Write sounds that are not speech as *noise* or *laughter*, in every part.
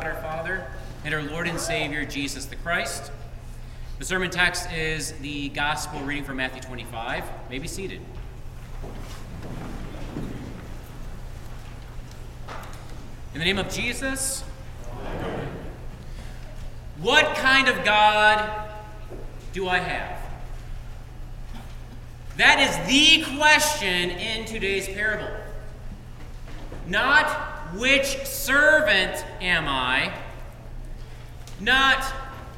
God our Father and our Lord and Savior Jesus the Christ. The sermon text is the gospel reading from Matthew 25. May be seated. In the name of Jesus, what kind of God do I have? That is the question in today's parable. Not which servant am I? Not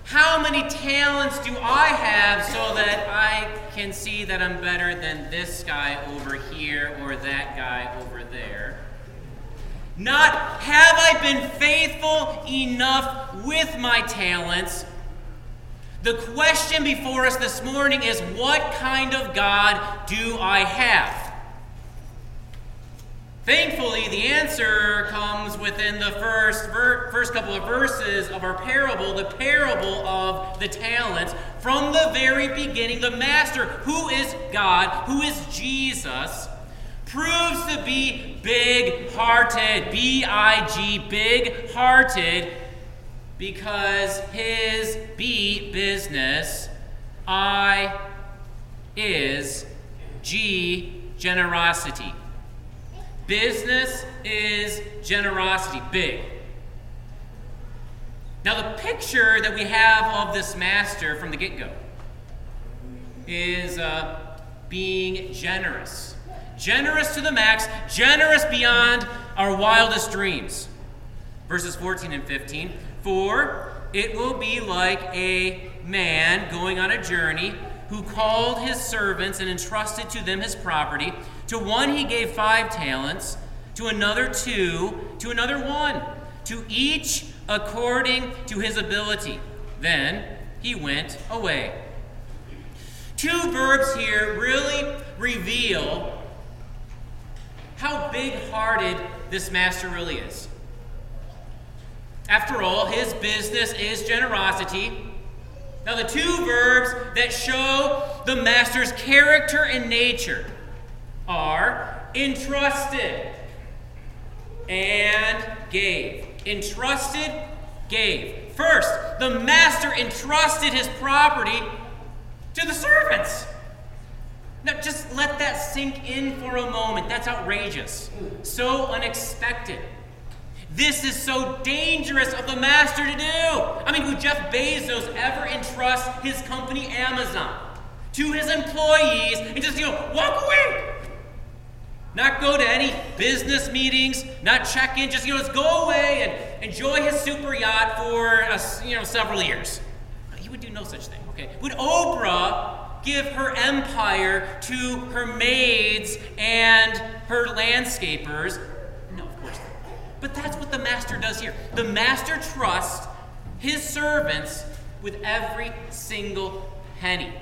how many talents do I have so that I can see that I'm better than this guy over here or that guy over there? Not have I been faithful enough with my talents? The question before us this morning is what kind of God do I have? Thankfully, the answer comes within the first, ver- first couple of verses of our parable, the parable of the talents. From the very beginning, the Master, who is God, who is Jesus, proves to be big hearted, B I G, big hearted, because his B business, I is G generosity. Business is generosity, big. Now, the picture that we have of this master from the get go is uh, being generous. Generous to the max, generous beyond our wildest dreams. Verses 14 and 15. For it will be like a man going on a journey who called his servants and entrusted to them his property. To one he gave five talents, to another two, to another one, to each according to his ability. Then he went away. Two verbs here really reveal how big hearted this master really is. After all, his business is generosity. Now, the two verbs that show the master's character and nature are entrusted and gave. Entrusted, gave. First, the master entrusted his property to the servants. Now, just let that sink in for a moment. That's outrageous. So unexpected. This is so dangerous of the master to do. I mean, would Jeff Bezos ever entrust his company Amazon to his employees and just, you know, walk away? Not go to any business meetings, not check in, just, you know, just go away and enjoy his super yacht for, uh, you know, several years. He would do no such thing, okay? Would Oprah give her empire to her maids and her landscapers No, of course not. but that's what the master does here. The master trusts his servants with every single penny.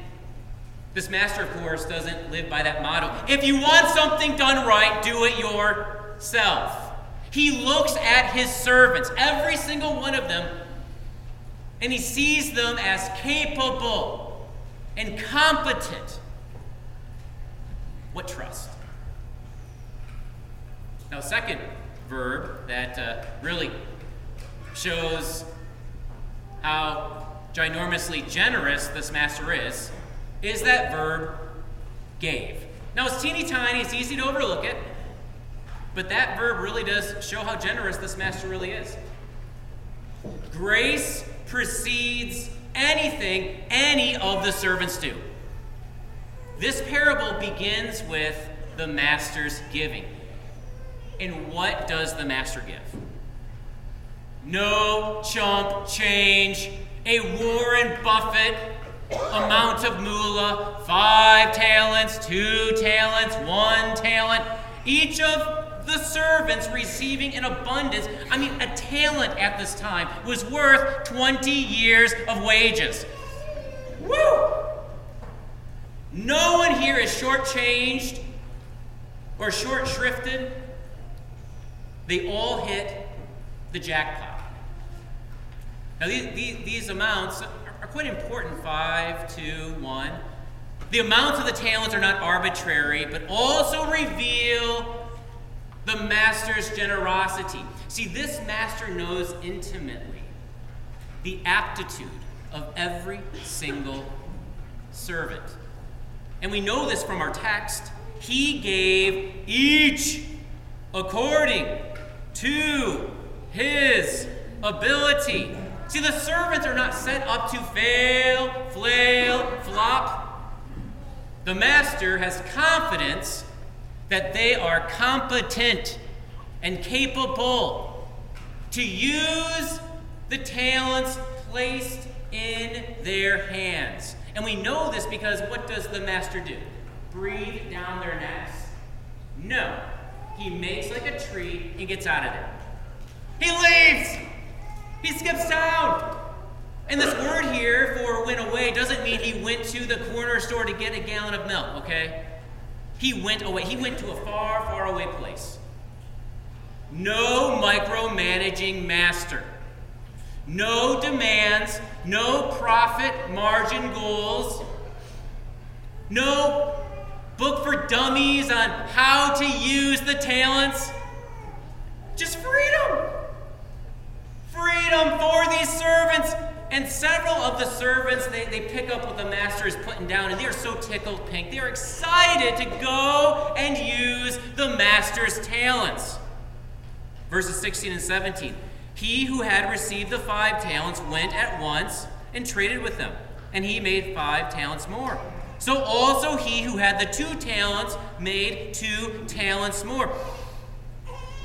This master, of course, doesn't live by that motto. If you want something done right, do it yourself. He looks at his servants, every single one of them, and he sees them as capable and competent. What trust? Now, second, verb that uh, really shows how ginormously generous this master is, is that verb gave. Now it's teeny tiny, it's easy to overlook it, but that verb really does show how generous this master really is. Grace precedes anything any of the servants do. This parable begins with the master's giving. And what does the master give? No chump change, a Warren Buffett amount of moolah, five talents, two talents, one talent. Each of the servants receiving an abundance. I mean, a talent at this time was worth 20 years of wages. Woo! No one here is shortchanged or short shrifted they all hit the jackpot. Now, these, these, these amounts are quite important five, two, one. The amounts of the talents are not arbitrary, but also reveal the master's generosity. See, this master knows intimately the aptitude of every single servant. And we know this from our text. He gave each according to his ability. See, the servants are not set up to fail, flail, flop. The master has confidence that they are competent and capable to use the talents placed in their hands. And we know this because what does the master do? Breathe down their necks? No. He makes like a tree and gets out of there. He leaves! He skips town! And this word here for went away doesn't mean he went to the corner store to get a gallon of milk, okay? He went away. He went to a far, far away place. No micromanaging master. No demands, no profit margin goals, no book for dummies on how to use the talents. Just freedom. Freedom for these servants. And several of the servants, they, they pick up what the master is putting down, and they are so tickled pink. They are excited to go and use the master's talents. Verses 16 and 17. He who had received the five talents went at once and traded with them, and he made five talents more. So also he who had the two talents made two talents more.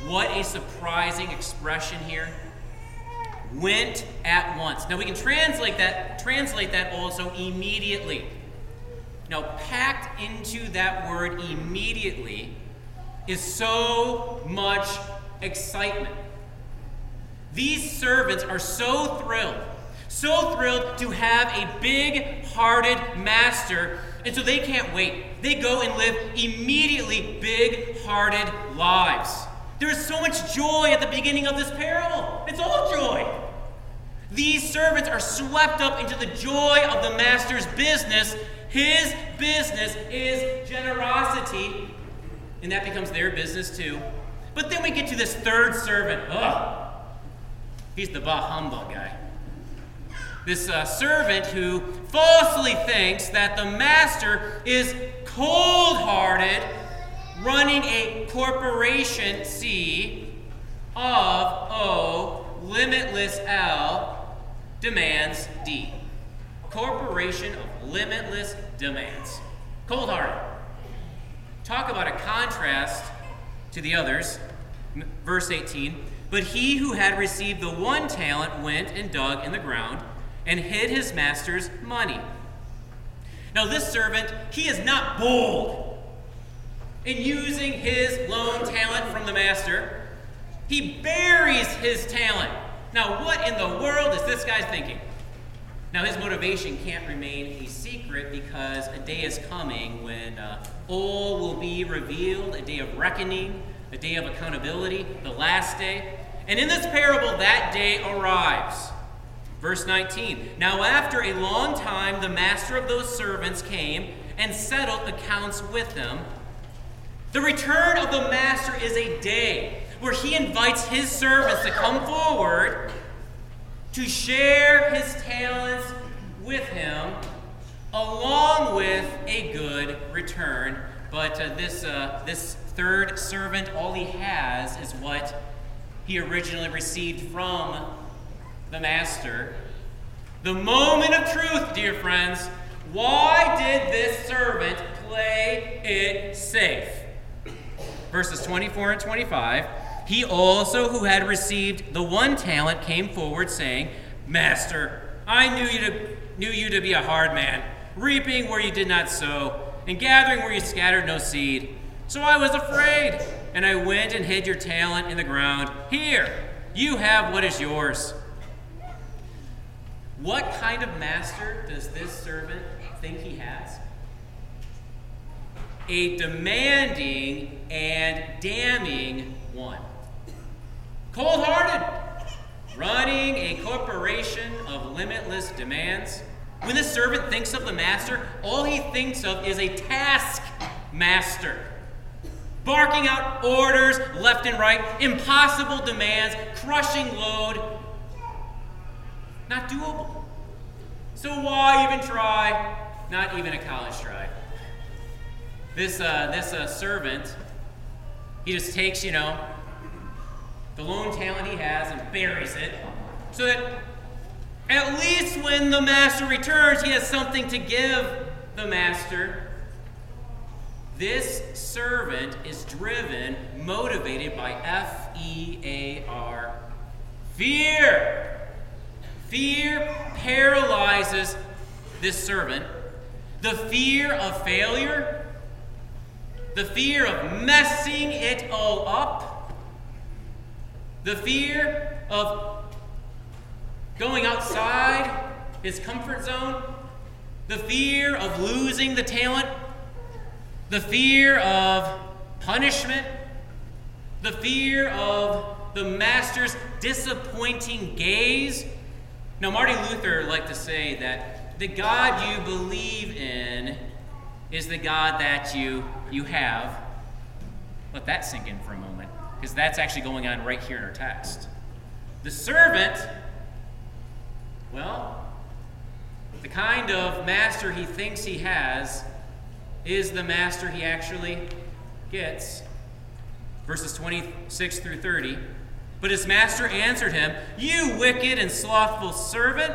What a surprising expression here went at once. Now we can translate that translate that also immediately. Now packed into that word immediately is so much excitement. These servants are so thrilled, so thrilled to have a big-hearted master, and so they can't wait. They go and live immediately big-hearted lives. There is so much joy at the beginning of this parable. These servants are swept up into the joy of the master's business. His business is generosity, and that becomes their business too. But then we get to this third servant. Ugh. He's the bah humbug guy. This uh, servant who falsely thinks that the master is cold hearted running a corporation C of O, limitless L, demands D. Corporation of limitless demands. Cold hearted. Talk about a contrast to the others. Verse 18 But he who had received the one talent went and dug in the ground and hid his master's money. Now, this servant, he is not bold in using his loan talent from the master, he buries his talent. Now, what in the world is this guy thinking? Now, his motivation can't remain a secret because a day is coming when uh, all will be revealed, a day of reckoning, a day of accountability, the last day. And in this parable, that day arrives. Verse 19 Now, after a long time, the master of those servants came and settled accounts with them. The return of the master is a day where he invites his servants to come forward to share his talents with him, along with a good return. But uh, this, uh, this third servant, all he has is what he originally received from the master. The moment of truth, dear friends. Why did this servant play it safe? verses 24 and 25, he also who had received the one talent came forward, saying, Master, I knew you to, knew you to be a hard man, reaping where you did not sow, and gathering where you scattered no seed. So I was afraid, and I went and hid your talent in the ground. Here, you have what is yours. What kind of master does this servant think he has? a demanding and damning one. Cold hearted, running a corporation of limitless demands. When the servant thinks of the master, all he thinks of is a task master. barking out orders left and right, impossible demands, crushing load. Not doable. So why even try? Not even a college try. This, uh, this uh, servant, he just takes, you know, the lone talent he has and buries it so that at least when the master returns, he has something to give the master. This servant is driven, motivated by F E A R, fear. Fear paralyzes this servant. The fear of failure, the fear of messing it all up, the fear of going outside his comfort zone, the fear of losing the talent, the fear of punishment, the fear of the master's disappointing gaze. Now, Marty Luther liked to say that the God you believe in is the God that you, you have. Let that sink in for a moment, because that's actually going on right here in our text. The servant, well, the kind of master he thinks he has is the master he actually gets. Verses 26 through 30. But his master answered him, You wicked and slothful servant,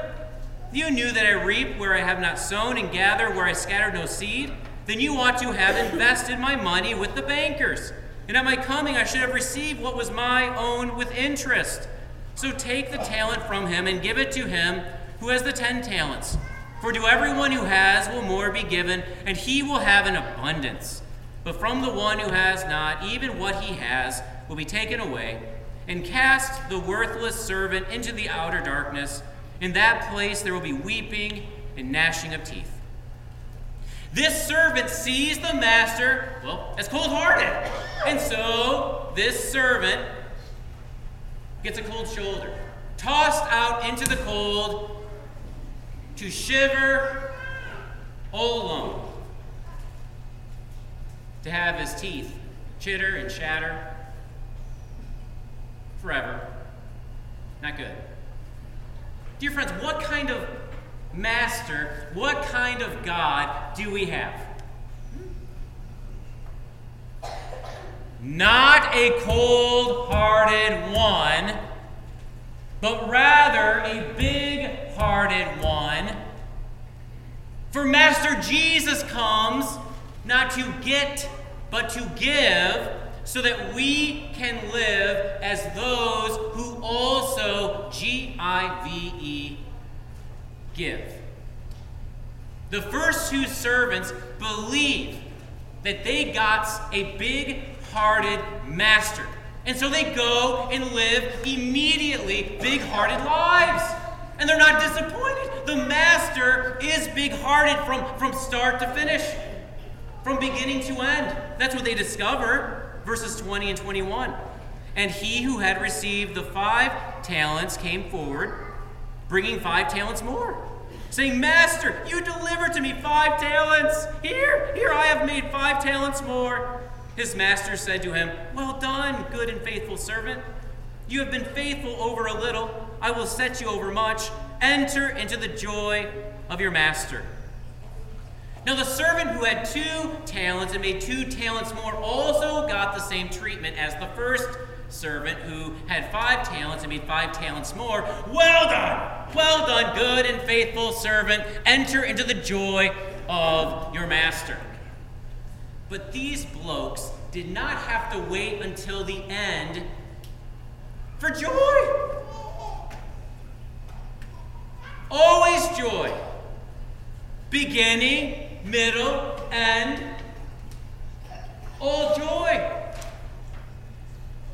you knew that I reap where I have not sown and gather where I scattered no seed. Then you ought to have invested my money with the bankers. And at my coming I should have received what was my own with interest. So take the talent from him and give it to him who has the ten talents. For to everyone who has will more be given, and he will have an abundance. But from the one who has not, even what he has will be taken away. And cast the worthless servant into the outer darkness. In that place there will be weeping and gnashing of teeth. This servant sees the master, well, as cold hearted. And so this servant gets a cold shoulder, tossed out into the cold to shiver all alone, to have his teeth chitter and shatter forever. Not good. Dear friends, what kind of master, what kind of God do we have? Not a cold hearted one, but rather a big hearted one. For Master Jesus comes not to get, but to give, so that we can live as those who also, G I V E, give. The first two servants believe that they got a big hearted master. And so they go and live immediately big hearted lives. And they're not disappointed. The master is big hearted from, from start to finish, from beginning to end. That's what they discover, verses 20 and 21. And he who had received the five talents came forward, bringing five talents more, saying, Master, you delivered to me five talents. Here, here I have made five talents more. His master said to him, Well done, good and faithful servant. You have been faithful over a little. I will set you over much. Enter into the joy of your master. Now, the servant who had two talents and made two talents more also got the same treatment as the first servant who had five talents and made five talents more. Well done! Well done, good and faithful servant. Enter into the joy of your master. But these blokes did not have to wait until the end for joy. Always joy. Beginning, middle, end. All joy.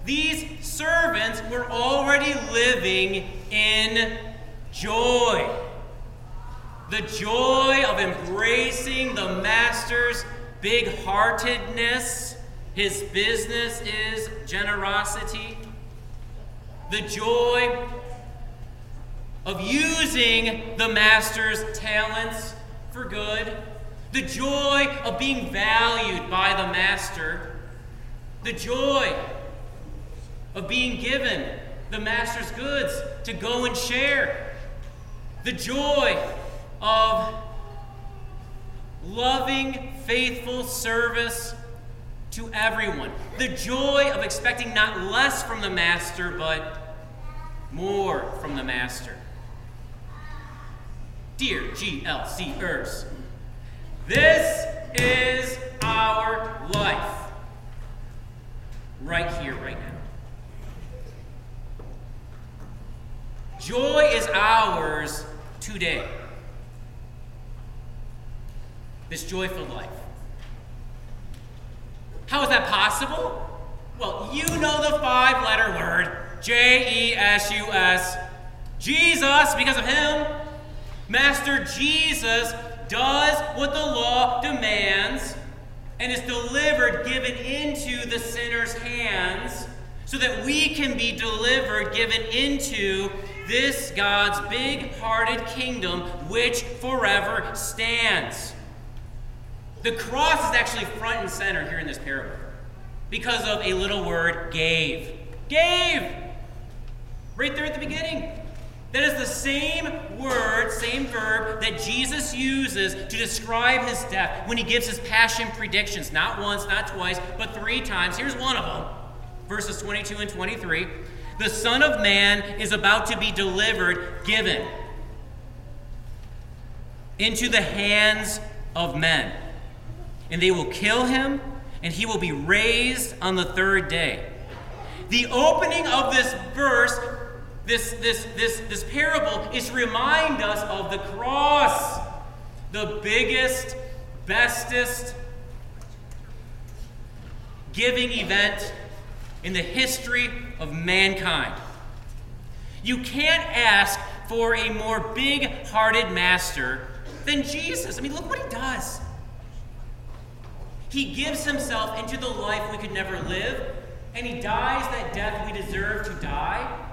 These servants were already living in joy. The joy of embracing the Master's big heartedness. His business is generosity. The joy of using the master's talents for good. The joy of being valued by the master. the joy of being given the master's goods to go and share, the joy of loving, faithful service to everyone, the joy of expecting not less from the master, but more from the master. Dear GLCers, this is our life. Right here, right now. Joy is ours today. This joyful life. How is that possible? Well, you know the five letter word J E S U S. Jesus, because of him, Master Jesus does what the law demands and is delivered, given into the sinner's hands, so that we can be delivered, given into this God's big hearted kingdom, which forever stands. The cross is actually front and center here in this parable because of a little word, gave. Gave! Right there at the beginning. That is the same word, same verb that Jesus uses to describe his death when he gives his passion predictions. Not once, not twice, but three times. Here's one of them verses 22 and 23. The Son of Man is about to be delivered, given into the hands of men. And they will kill him, and he will be raised on the third day. The opening of this verse this, this, this, this parable is to remind us of the cross, the biggest, bestest giving event in the history of mankind. You can't ask for a more big hearted master than Jesus. I mean, look what he does. He gives himself into the life we could never live, and he dies that death we deserve to die.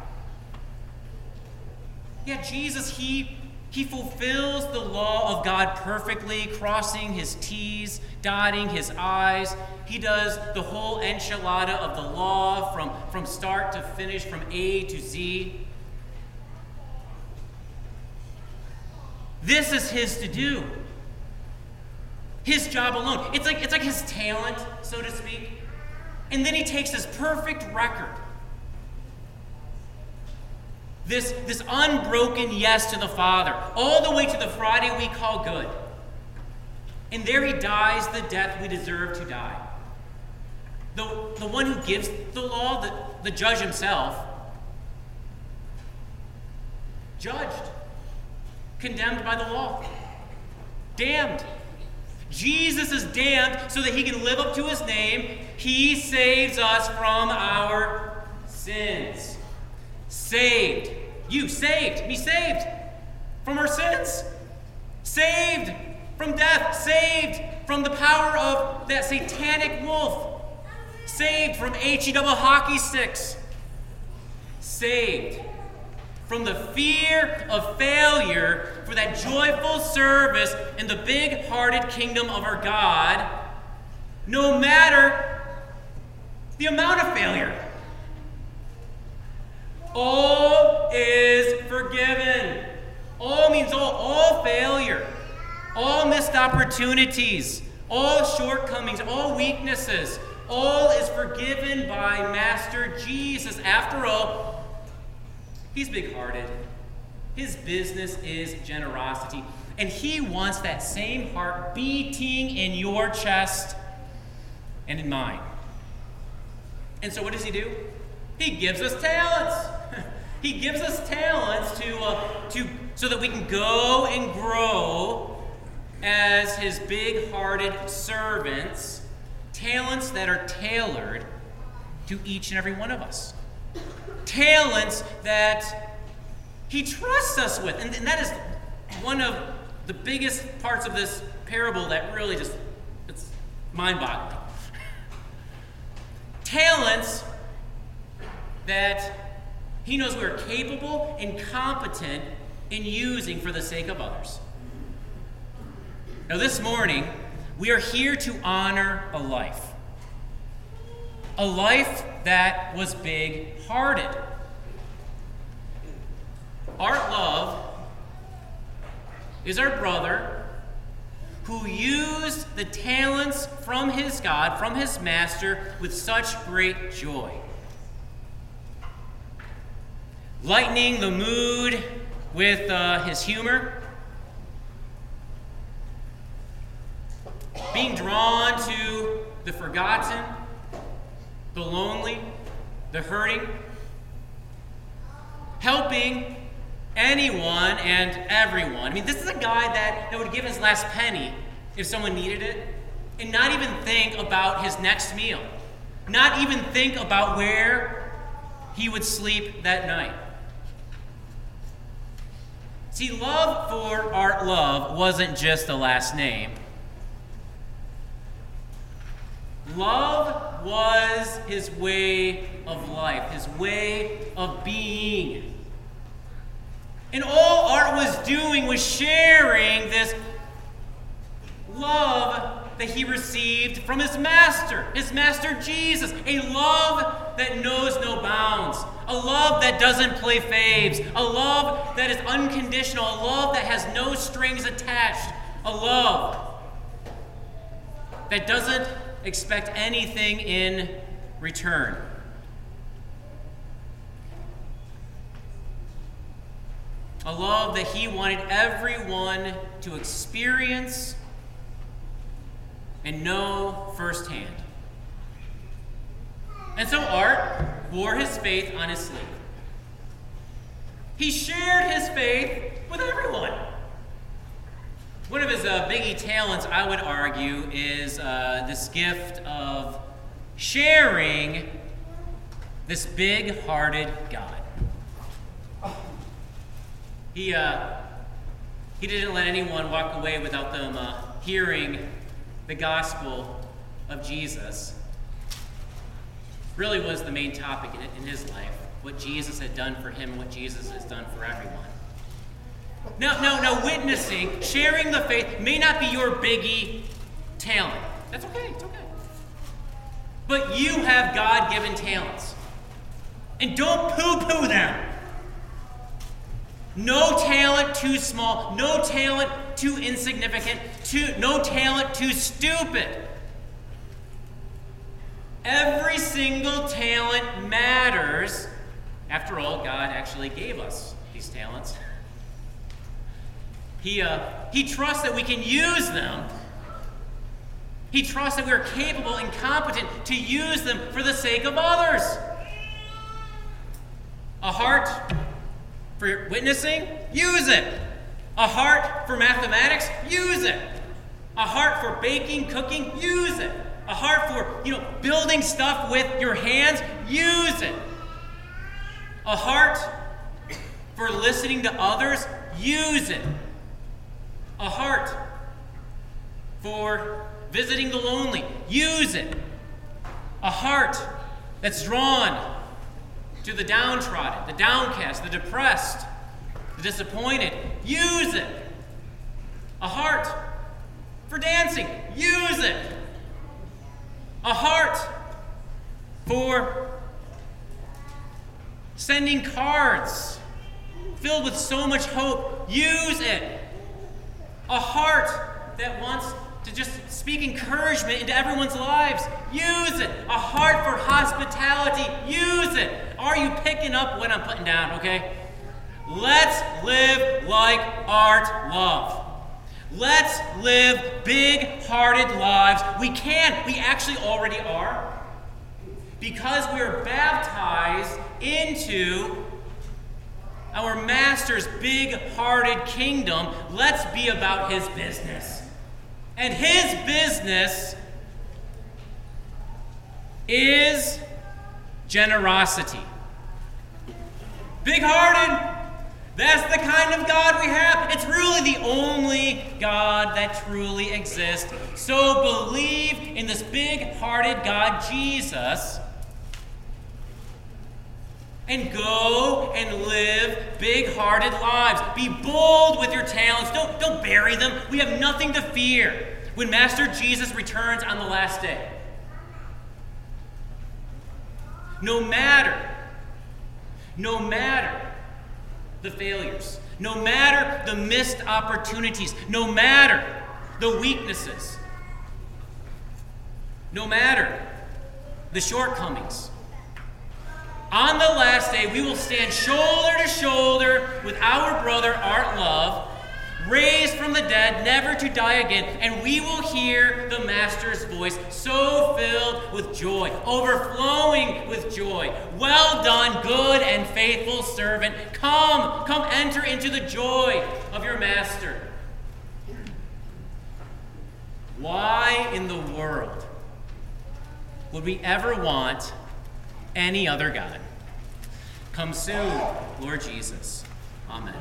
Yet Jesus, he, he fulfills the law of God perfectly, crossing his T's, dotting his I's. He does the whole enchilada of the law from, from start to finish, from A to Z. This is his to do. His job alone. It's like, it's like his talent, so to speak. And then he takes his perfect record this, this unbroken yes to the Father, all the way to the Friday we call good. And there he dies the death we deserve to die. The, the one who gives the law, the, the judge himself, judged, condemned by the law, damned. Jesus is damned so that he can live up to his name. He saves us from our sins saved. You saved. Be saved from our sins. Saved from death. Saved from the power of that satanic wolf. Saved from HE double hockey sticks. Saved from the fear of failure for that joyful service in the big hearted kingdom of our God, no matter the amount of failure. All is forgiven. All means all, all failure, all missed opportunities, all shortcomings, all weaknesses. All is forgiven by Master Jesus. After all, he's big hearted. His business is generosity. And he wants that same heart beating in your chest and in mine. And so, what does he do? He gives us talents. *laughs* he gives us talents to, uh, to, so that we can go and grow as his big hearted servants, talents that are tailored to each and every one of us. Talents that he trusts us with. And, and that is one of the biggest parts of this parable that really just, it's mind boggling. *laughs* Talents that he knows we're capable and competent in using for the sake of others. Now, this morning, we are here to honor a life. A life that was big hearted. Art Love is our brother who used the talents from his God, from his master, with such great joy. Lightening the mood with uh, his humor, being drawn to the forgotten, the lonely, the hurting, helping anyone and everyone. I mean, this is a guy that, that would give his last penny if someone needed it and not even think about his next meal, not even think about where he would sleep that night. See, love for Art Love wasn't just a last name. Love was his way of life, his way of being. And all Art was doing was sharing this love that he received from his master, his master Jesus. A love that knows no bounds, a love that doesn't play faves, a love that is unconditional, a love that has no strings attached, a love that doesn't expect anything in return. A love that he wanted everyone to experience and know firsthand. And so Art wore his faith on his sleeve. He shared his faith with everyone. One of his uh, biggie talents, I would argue, is uh, this gift of sharing this big hearted God. He, uh, he didn't let anyone walk away without them uh, hearing the gospel of Jesus. Really was the main topic in, his life what Jesus had done for him what Jesus has done for everyone. Now, no, no, witnessing, sharing the faith may not be your biggie talent. That's okay, it's okay. But you have God given talents. And don't poo poo them. No talent too small, no talent too insignificant, too, no talent too stupid. Every single talent matters. After all, God actually gave us these talents. *laughs* He, uh, he trusts that we can use them. He trusts that we are capable and competent to use them for the sake of others. A heart for witnessing? Use it. A heart for mathematics? Use it. A heart for baking, cooking? Use it. A heart for, you know, building stuff with your hands? Use it. A heart for listening to others? Use it. A heart for visiting the lonely? Use it. A heart that's drawn to the downtrodden, the downcast, the depressed, the disappointed. Use it. A heart for dancing. Use it. A heart for sending cards filled with so much hope. Use it. A heart that wants to just speak encouragement into everyone's lives. Use it. A heart for hospitality. Use it. Are you picking up what I'm putting down, okay? Let's live like art love. Let's live big hearted lives. We can, we actually already are. Because we are baptized into our Master's big hearted kingdom, let's be about his business. And his business is generosity. Big hearted. That's the kind of God we have. It's really the only God that truly exists. So believe in this big hearted God, Jesus, and go and live big hearted lives. Be bold with your talents. Don't, don't bury them. We have nothing to fear when Master Jesus returns on the last day. No matter, no matter the failures, no matter the missed opportunities, no matter the weaknesses, no matter the shortcomings. On the last day, we will stand shoulder to shoulder with our brother Art Love, raised from the dead, never to die again, and we will hear the Master's voice, so filled with joy, overflowing with joy. Well done, good and faithful servant. Come, come enter into the joy of your Master. Why in the world would we ever want any other God? Come soon, Lord Jesus. Amen.